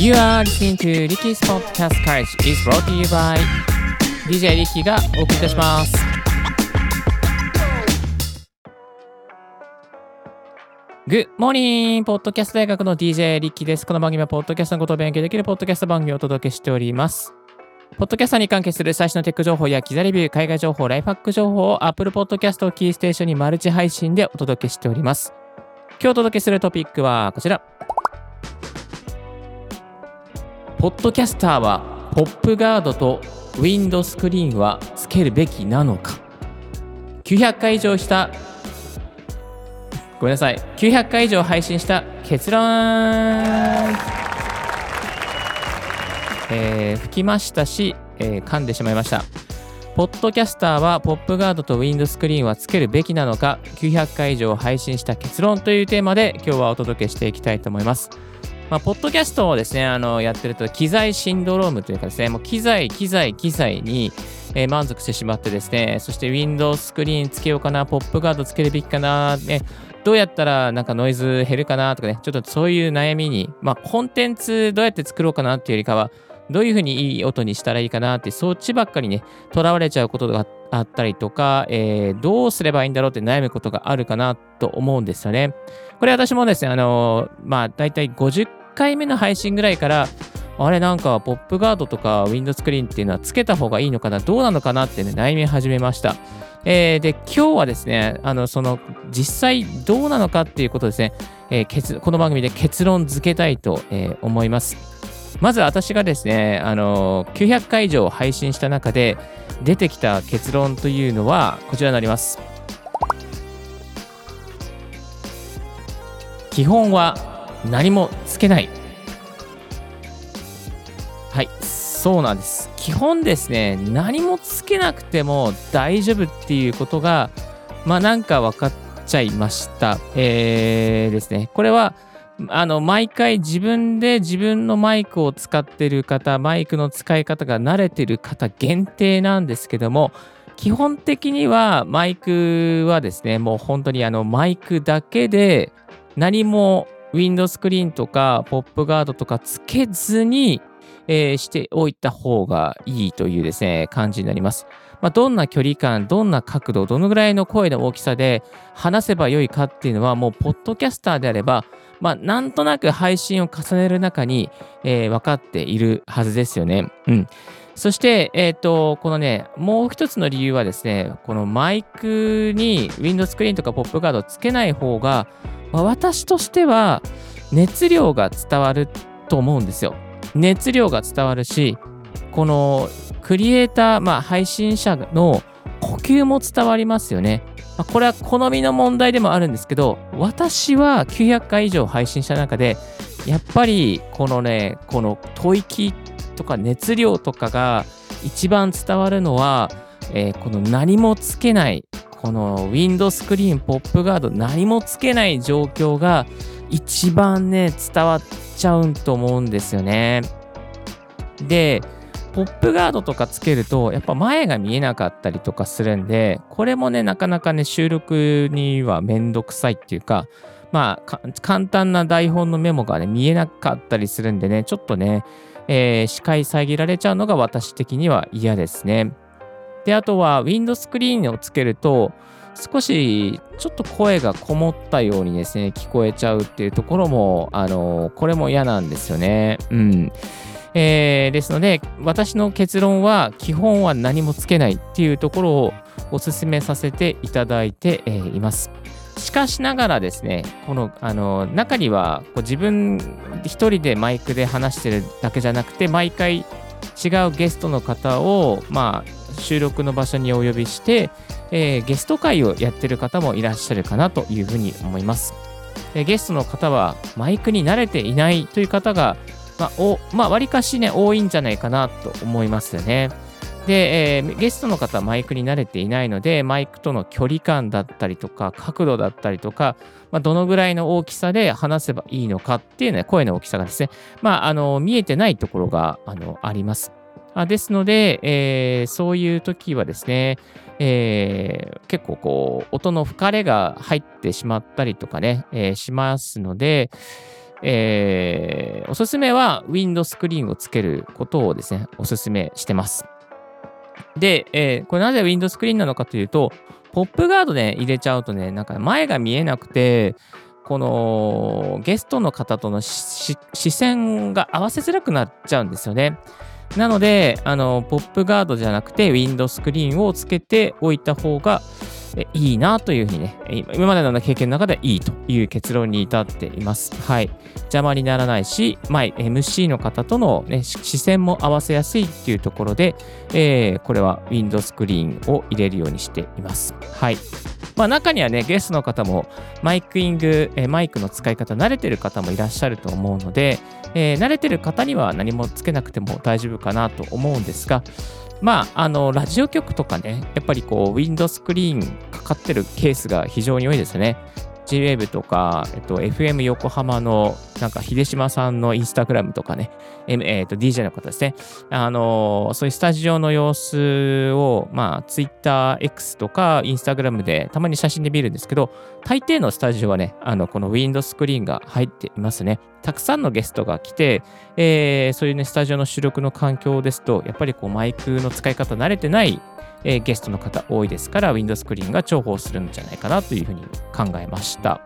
You are listening to Ricky's Podcast Courage is brought to you by DJ リッキーがお送りいたします。Good morning! ポッドキャスト大学の DJ リッキーです。この番組はポッドキャストのことを勉強できるポッドキャスト番組をお届けしております。ポッドキャストに関係する最新のテック情報や機材レビュー、海外情報、ライフハック情報を Apple Podcast をキーステーションにマルチ配信でお届けしております。今日お届けするトピックはこちら。ポッドキャスターはポップガードとウィンドスクリーンはつけるべきなのか900回以上したごめんなさい900回以上配信した結論えー、吹きましたし、えー、噛んでしまいました。ポッドキャスターはポップガードとウィンドスクリーンはつけるべきなのか900回以上配信した結論というテーマで今日はお届けしていきたいと思います。まあ、ポッドキャストをですね、あの、やってると、機材シンドロームというかですね、もう機材、機材、機材に、えー、満足してしまってですね、そして Windows スクリーンつけようかな、ポップガードつけるべきかな、ね、どうやったらなんかノイズ減るかなとかね、ちょっとそういう悩みに、まあ、コンテンツどうやって作ろうかなっていうよりかは、どういうふうにいい音にしたらいいかなって、そっちばっかりね、とらわれちゃうことがあったりとか、えー、どうすればいいんだろうって悩むことがあるかなと思うんですよね。これ私もですね、あのー、まあ、だいたい50回目の配信ぐらいから、あれなんかポップガードとかウィンドスクリーンっていうのはつけた方がいいのかなどうなのかなってね、悩み始めました。えー、で、今日はですね、あの、その、実際どうなのかっていうことですね、えー、この番組で結論付けたいと、えー、思います。まず私がですね、あの、900回以上配信した中で出てきた結論というのはこちらになります。基本は何もつけない。はい、そうなんです。基本ですね、何もつけなくても大丈夫っていうことが、まあなんか分かっちゃいました。えー、ですね。これは、あの、毎回自分で自分のマイクを使ってる方、マイクの使い方が慣れてる方限定なんですけども、基本的にはマイクはですね、もう本当にあのマイクだけで何もウィンドスクリーンとかポップガードとかつけずに、えー、しておいた方がいいというですね、感じになります。まあ、どんな距離感、どんな角度、どのぐらいの声の大きさで話せばよいかっていうのは、もう、ポッドキャスターであれば、まあ、なんとなく配信を重ねる中に、えー、分かっているはずですよね。うん。そして、えっ、ー、と、このね、もう一つの理由はですね、このマイクにウィンドスクリーンとかポップガードをつけない方が、まあ、私としては熱量が伝わると思うんですよ。熱量が伝わるし、このクリエイター、まあ、配信者の呼吸も伝わりますよね。まあ、これは好みの問題でもあるんですけど、私は900回以上配信した中で、やっぱりこのね、この吐息とか熱量とかが一番伝わるのは、えー、この何もつけないこのウィンドスクリーン、ポップガード、何もつけない状況が一番ね、伝わっちゃうと思うんですよね。で、ポップガードとかつけると、やっぱ前が見えなかったりとかするんで、これもね、なかなかね、収録にはめんどくさいっていうか、まあ、簡単な台本のメモがね、見えなかったりするんでね、ちょっとね、えー、視界遮られちゃうのが私的には嫌ですね。で、あとはウィンドスクリーンをつけると、少しちょっと声がこもったようにですね、聞こえちゃうっていうところも、あの、これも嫌なんですよね。うん。えー、ですので、私の結論は、基本は何もつけないっていうところをお勧めさせていただいて、えー、います。しかしながらですね、この、あの、中には、自分一人でマイクで話してるだけじゃなくて、毎回違うゲストの方を、まあ、収録の場所にお呼びして、えー、ゲスト会をやってる方もいらっしゃるかなというふうに思います。ゲストの方はマイクに慣れていないという方が、まあ、おまあ、割かしね、多いんじゃないかなと思いますよね。で、えー、ゲストの方はマイクに慣れていないので、マイクとの距離感だったりとか、角度だったりとか、まあ、どのぐらいの大きさで話せばいいのかっていうね、声の大きさがですね、まあ、あの、見えてないところが、あの、あります。あですので、えー、そういう時はですね、えー、結構こう、音の吹かれが入ってしまったりとかね、えー、しますので、えー、おすすめはウィンドスクリーンをつけることをですね、おすすめしてます。で、えー、これなぜウィンドスクリーンなのかというと、ポップガードで入れちゃうとね、なんか前が見えなくて、このゲストの方との視線が合わせづらくなっちゃうんですよね。なので、あの、ポップガードじゃなくて、ウィンドスクリーンをつけておいた方がいいなというふうにね、今までの経験の中でいいという結論に至っています。はい。邪魔にならないし、まあ、MC の方との、ね、視線も合わせやすいっていうところで、えー、これはウィンドスクリーンを入れるようにしています。はい。まあ、中にはね、ゲストの方もマイクイング、マイクの使い方慣れてる方もいらっしゃると思うので、えー、慣れてる方には何もつけなくても大丈夫かなと思うんですが、まあ、あの、ラジオ局とかね、やっぱりこう、ウィンドスクリーンかかってるケースが非常に多いですね。J-Wave とか、えっと、FM 横浜の、なんか、秀島さんのインスタグラムとかね、えっと、DJ の方ですね。あの、そういうスタジオの様子を、まあ、TwitterX とか、インスタグラムでたまに写真で見るんですけど、大抵のスタジオはね、あの、このウィンドスクリーンが入っていますね。たくさんのゲストが来て、えー、そういうね、スタジオの収録の環境ですと、やっぱりこう、マイクの使い方慣れてないえー、ゲストの方多いですから、ウィンドスクリーンが重宝するんじゃないかなというふうに考えました。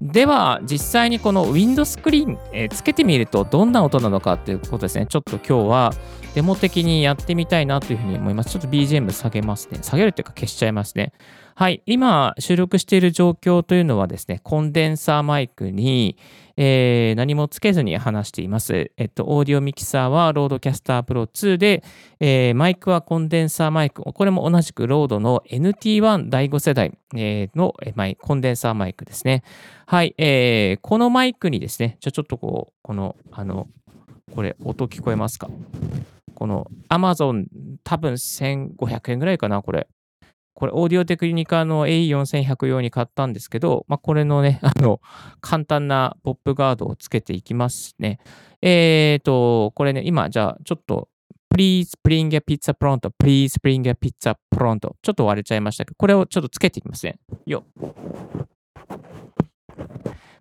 では、実際にこのウィンドスクリーン、えー、つけてみるとどんな音なのかということですね。ちょっと今日はデモ的にやってみたいなというふうに思います。ちょっと BGM 下げますね。下げるというか消しちゃいますね。はい。今、収録している状況というのはですね、コンデンサーマイクに、えー、何もつけずに話しています。えっと、オーディオミキサーはロードキャスタープロ2で、えー、マイクはコンデンサーマイク。これも同じくロードの NT1 第5世代、の、マイコンデンサーマイクですね。はい。えー、このマイクにですね、じゃちょっとこう、この、あの、これ、音聞こえますか？この Amazon 多分1500円ぐらいかな、これ。これ、オーディオテクニカの AE4100 用に買ったんですけど、まあ、これのね、あの、簡単なポップガードをつけていきますね。えっ、ー、と、これね、今、じゃあ、ちょっと、Please bring a pizza pronto. Please bring a pizza pronto. ちょっと割れちゃいましたけど、これをちょっとつけていきますね。よ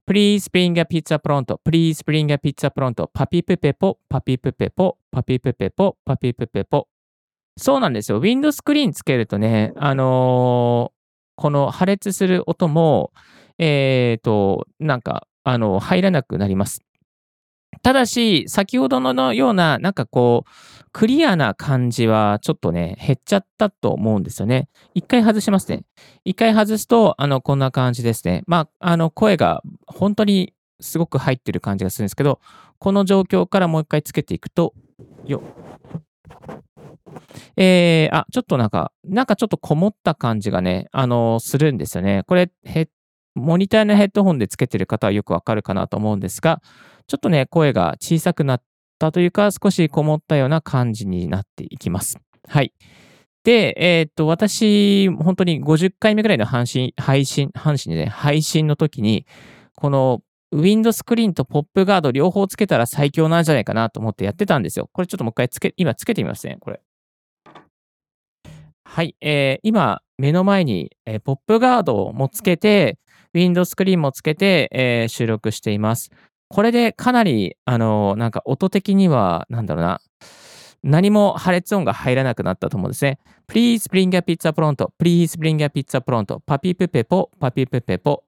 Please bring a pizza pronto. Please bring a pizza pronto. パピプペポ、パピプペポ、パピプペポ、パピプペポ。そうなんですよ。ウィンドスクリーンつけるとね、あのー、この破裂する音も、えっ、ー、と、なんか、あの、入らなくなります。ただし、先ほどのような、なんかこう、クリアな感じはちょっとね、減っちゃったと思うんですよね。一回外しますね。一回外すと、あの、こんな感じですね。まあ、あの、声が本当にすごく入ってる感じがするんですけど、この状況からもう一回つけていくと、よえー、あ、ちょっとなんか、なんかちょっとこもった感じがね、あのー、するんですよね。これ、ヘモニターのヘッドホンでつけてる方はよくわかるかなと思うんですが、ちょっとね、声が小さくなったというか、少しこもったような感じになっていきます。はい。で、えー、っと、私、本当に50回目ぐらいの配信、配信、配信でね、配信の時に、このウィンドスクリーンとポップガード両方つけたら最強なんじゃないかなと思ってやってたんですよ。これちょっともう一回つけ、今つけてみますね、これ。はい、えー、今、目の前に、えー、ポップガードもつけて、ウィンドスクリーンもつけて、えー、収録しています。これでかなり、あのー、なんか音的には、なんだろうな、何も破裂音が入らなくなったと思うんですね。Please bring a pizza pronto. Please bring a pizza pronto. パピプペポ、パピプペポ。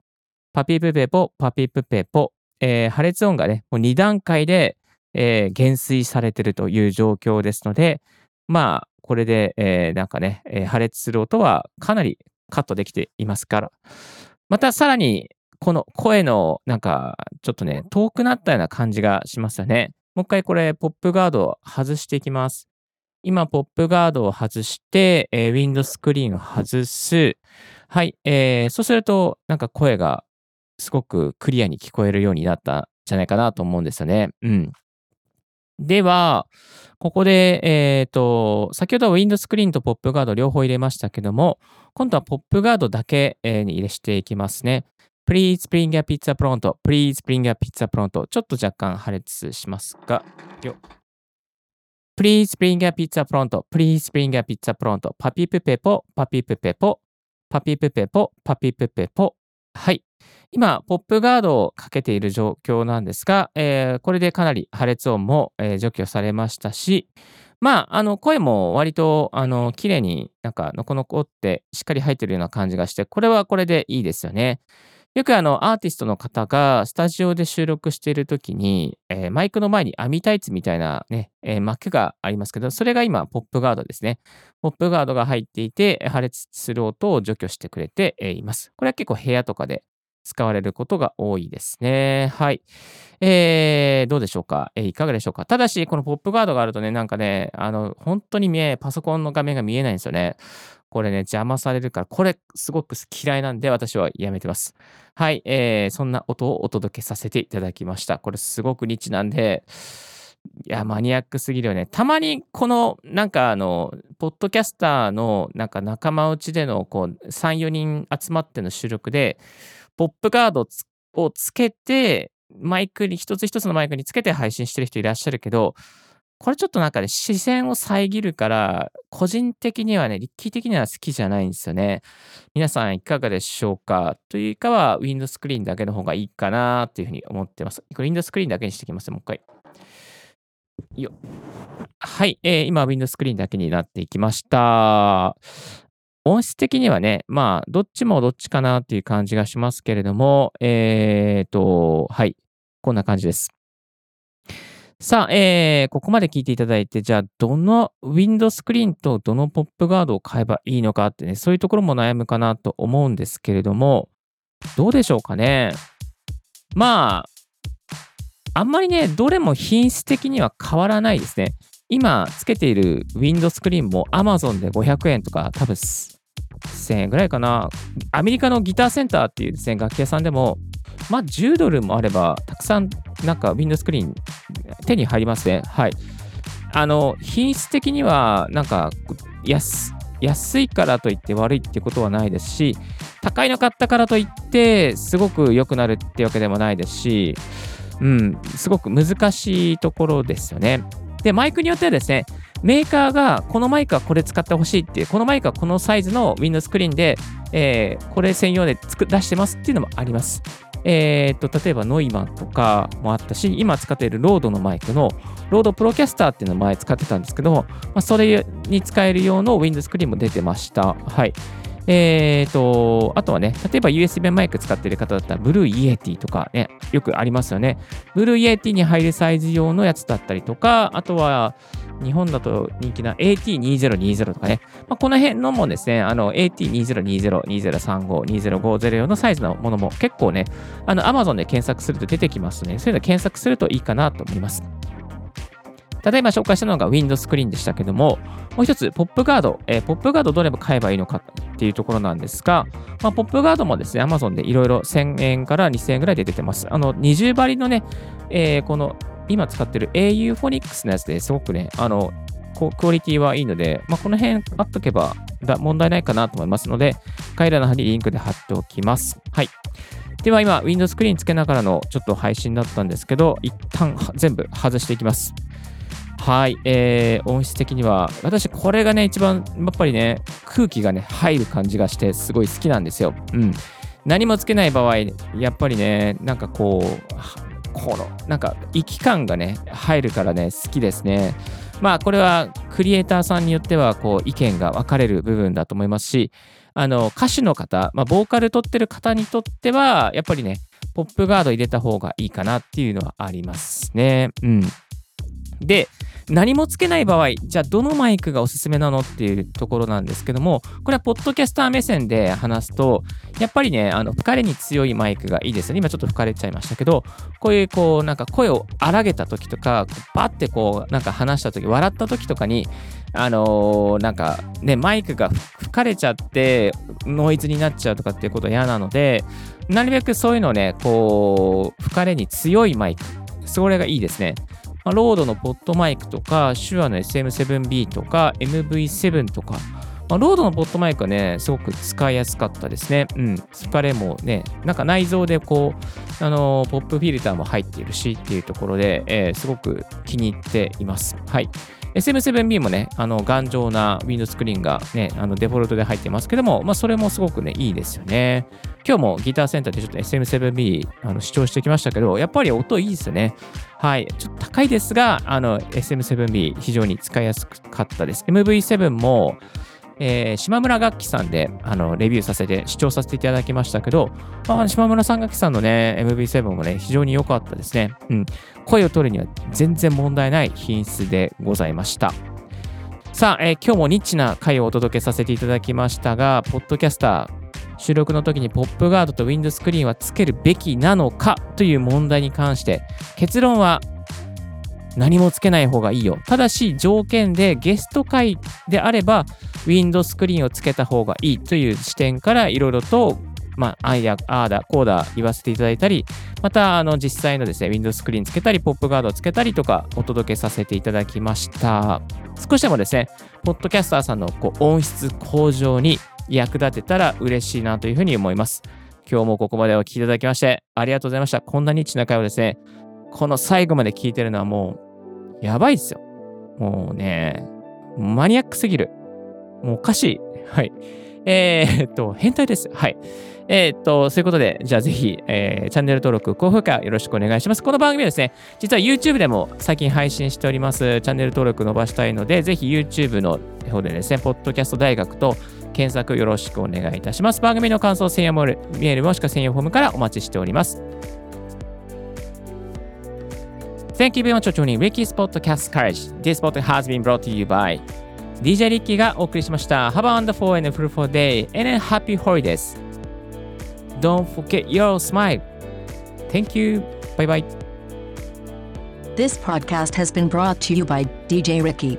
パピプペポ、パピプペポ、えー、破裂音がね、もう2段階で、えー、減衰されているという状況ですので、まあ、これで、えー、なんかね、えー、破裂する音はかなりカットできていますから、またさらに、この声のなんか、ちょっとね、遠くなったような感じがしますよね。もう一回これ、ポップガードを外していきます。今、ポップガードを外して、えー、ウィンドスクリーンを外す。はい。えー、そうすると、なんか声がすごくクリアに聞こえるようになったんじゃないかなと思うんですよね。うん。では、ここで、えっ、ー、と、先ほどはウィンドスクリーンとポップガード両方入れましたけども、今度はポップガードだけ、えー、に入れしていきますね。Please bring a pizza pronto. Please bring a pizza pronto. ちょっと若干破裂しますが、よ Please bring a pizza pronto. Please bring a pizza pronto. パピプペポ、パピプペポ、パピプペポ、パピプペポ。はい。今、ポップガードをかけている状況なんですが、えー、これでかなり破裂音も、えー、除去されましたし、まあ、あの、声も割と、あの、綺麗になんか、のこのこってしっかり入ってるような感じがして、これはこれでいいですよね。よくあの、アーティストの方がスタジオで収録しているときに、えー、マイクの前に網タイツみたいなね、えー、膜がありますけど、それが今、ポップガードですね。ポップガードが入っていて、破裂する音を除去してくれています。これは結構部屋とかで使われることが多いですね。はい。えー、どうでしょうか、えー、いかがでしょうか？ただし、このポップガードがあるとね、なんかね、あの、本当に見え、パソコンの画面が見えないんですよね。これね、邪魔されるから、これすごく嫌いなんで、私はやめてます。はい、えー、そんな音をお届けさせていただきました。これすごくニッチなんで、いや、マニアックすぎるよね。たまに、この、なんかあの、ポッドキャスターの、なんか仲間内での、こう、3、4人集まっての収録で、ポップガードをつけて、マイクに、一つ一つのマイクにつけて配信してる人いらっしゃるけど、これちょっとなんかね、視線を遮るから、個人的にはね、立気的には好きじゃないんですよね。皆さんいかがでしょうか？というかは、ウィンドスクリーンだけの方がいいかなというふうに思ってます。これウィンドスクリーンだけにしてきますもう一回。よはい、えー、今、ウィンドスクリーンだけになっていきました。音質的にはね、まあ、どっちもどっちかなっていう感じがしますけれども、えっ、ー、と、はい、こんな感じです。さあ、えー、ここまで聞いていただいて、じゃあ、どのウィンドスクリーンとどのポップガードを買えばいいのかってね、そういうところも悩むかなと思うんですけれども、どうでしょうかね。まあ、あんまりね、どれも品質的には変わらないですね。今つけているウィンドスクリーンも Amazon で500円とか多分1000円ぐらいかな。アメリカのギターセンターっていうですね、楽器屋さんでも、まあ10ドルもあれば、たくさんなんかウィンドスクリーン手に入りますね。はい。あの、品質的にはなんか安安いからといって悪いってことはないですし、高いの買ったからといってすごく良くなるってわけでもないですし、うん、すごく難しいところですよね。で、マイクによってはですね、メーカーがこのマイクはこれ使ってほしいっていう、このマイクはこのサイズのウィンドスクリーンで、えー、これ専用で出してますっていうのもあります。えー、っと、例えばノイマンとかもあったし、今使っているロードのマイクの、ロードプロキャスターっていうのを前使ってたんですけど、まあ、それに使える用のウィンドスクリーンも出てました。はい。えーと、あとはね、例えば USB マイク使ってる方だったら、ブルーイエティとかね、よくありますよね。ブルーイエティに入るサイズ用のやつだったりとか、あとは、日本だと人気な AT2020 とかね、まあ、この辺のもですね、AT2020、2035、2050用のサイズのものも結構ね、あの Amazon で検索すると出てきますね。そういうの検索するといいかなと思います。例えば紹介したのがウィンドスクリーンでしたけども、もう一つ、ポップガード、えー、ポップガードどれも買えばいいのかっていうところなんですが、まあ、ポップガードもですね、Amazon でいろいろ1000円から2000円ぐらいで出てます。あの、20針のね、えー、この、今使ってる au フォニックスのやつですごくね、あの、クオリティはいいので、まあ、この辺あっとけば問題ないかなと思いますので、概要欄の方にリンクで貼っておきます。はい。では今、Windows スクリーンつけながらのちょっと配信だったんですけど、一旦全部外していきます。はい、えー、音質的には、私、これがね、一番、やっぱりね、空気がね、入る感じがして、すごい好きなんですよ。うん。何もつけない場合、やっぱりね、なんかこう、この、なんか、息感がね、入るからね、好きですね。まあ、これは、クリエイターさんによっては、こう、意見が分かれる部分だと思いますし、あの、歌手の方、まあ、ボーカル撮ってる方にとっては、やっぱりね、ポップガード入れた方がいいかなっていうのはありますね。うん。で、何もつけない場合、じゃあどのマイクがおすすめなのっていうところなんですけども、これはポッドキャスター目線で話すと、やっぱりね、あの、吹かれに強いマイクがいいですよね。今ちょっと吹かれちゃいましたけど、こういうこう、なんか声を荒げた時とか、バッてこう、なんか話した時、笑った時とかに、あのー、なんかね、マイクが吹かれちゃって、ノイズになっちゃうとかっていうことは嫌なので、なるべくそういうのをね、こう、吹かれに強いマイク、それがいいですね。まあ、ロードのポッドマイクとか、シュアの SM7B とか、MV7 とか、まあ、ロードのポッドマイクはね、すごく使いやすかったですね。うん。疲れもね、なんか内蔵でこう、あのー、ポップフィルターも入っているしっていうところで、えー、すごく気に入っています。はい。SM7B もね、あの頑丈なウィンドスクリーンがね、あのデフォルトで入ってますけども、まあ、それもすごくね、いいですよね。今日もギターセンターでちょっと SM7B あの視聴してきましたけど、やっぱり音いいですよね。はい。ちょっと高いですが、あの SM7B 非常に使いやすかったです。MV7 も、えー、島村楽器さんであのレビューさせて、視聴させていただきましたけど、まあ、島村さん楽器さんのね、MV7 もね、非常に良かったですね。うん。声を取るには全然問題ない品質でございました。さあ、えー、今日もニッチな回をお届けさせていただきましたが、ポッドキャスター、収録の時にポップガードとウィンドスクリーンはつけるべきなのかという問題に関して、結論は何もつけない方がいいよ。ただし、条件でゲスト会であれば、ウィンドスクリーンをつけた方がいいという視点からいろいろと、まあ、あや、ああだ、こうだ言わせていただいたり、また、あの、実際のですね、ウィンドスクリーンつけたり、ポップガードつけたりとか、お届けさせていただきました。少しでもですね、ポッドキャスターさんのこう音質向上に役立てたら嬉しいなというふうに思います。今日もここまでお聞きいただきましてありがとうございました。こんなニッチな会をですね、この最後まで聞いてるのはもうやばいですよ。もうね、マニアックすぎる。もうおかしい。はい。えー、っと、変態です。はい。えー、っと、そういうことで、じゃあぜひ、えー、チャンネル登録、高評価よろしくお願いします。この番組はですね、実は YouTube でも最近配信しております。チャンネル登録伸ばしたいので、ぜひ YouTube の方でですね、ポッドキャスト大学と検索よろしくお願いいたします。番組の感想、専用メールもしくは専用フォームからお待ちしております。Thank you very much for tuning Ricky's Podcast Courage. This podcast has been brought to you by DJ リッキーがお送りしました。Have a wonderful and fruitful day and a happy holidays. Don't forget your smile. Thank you. Bye bye. This podcast has been brought to you by DJ Ricky.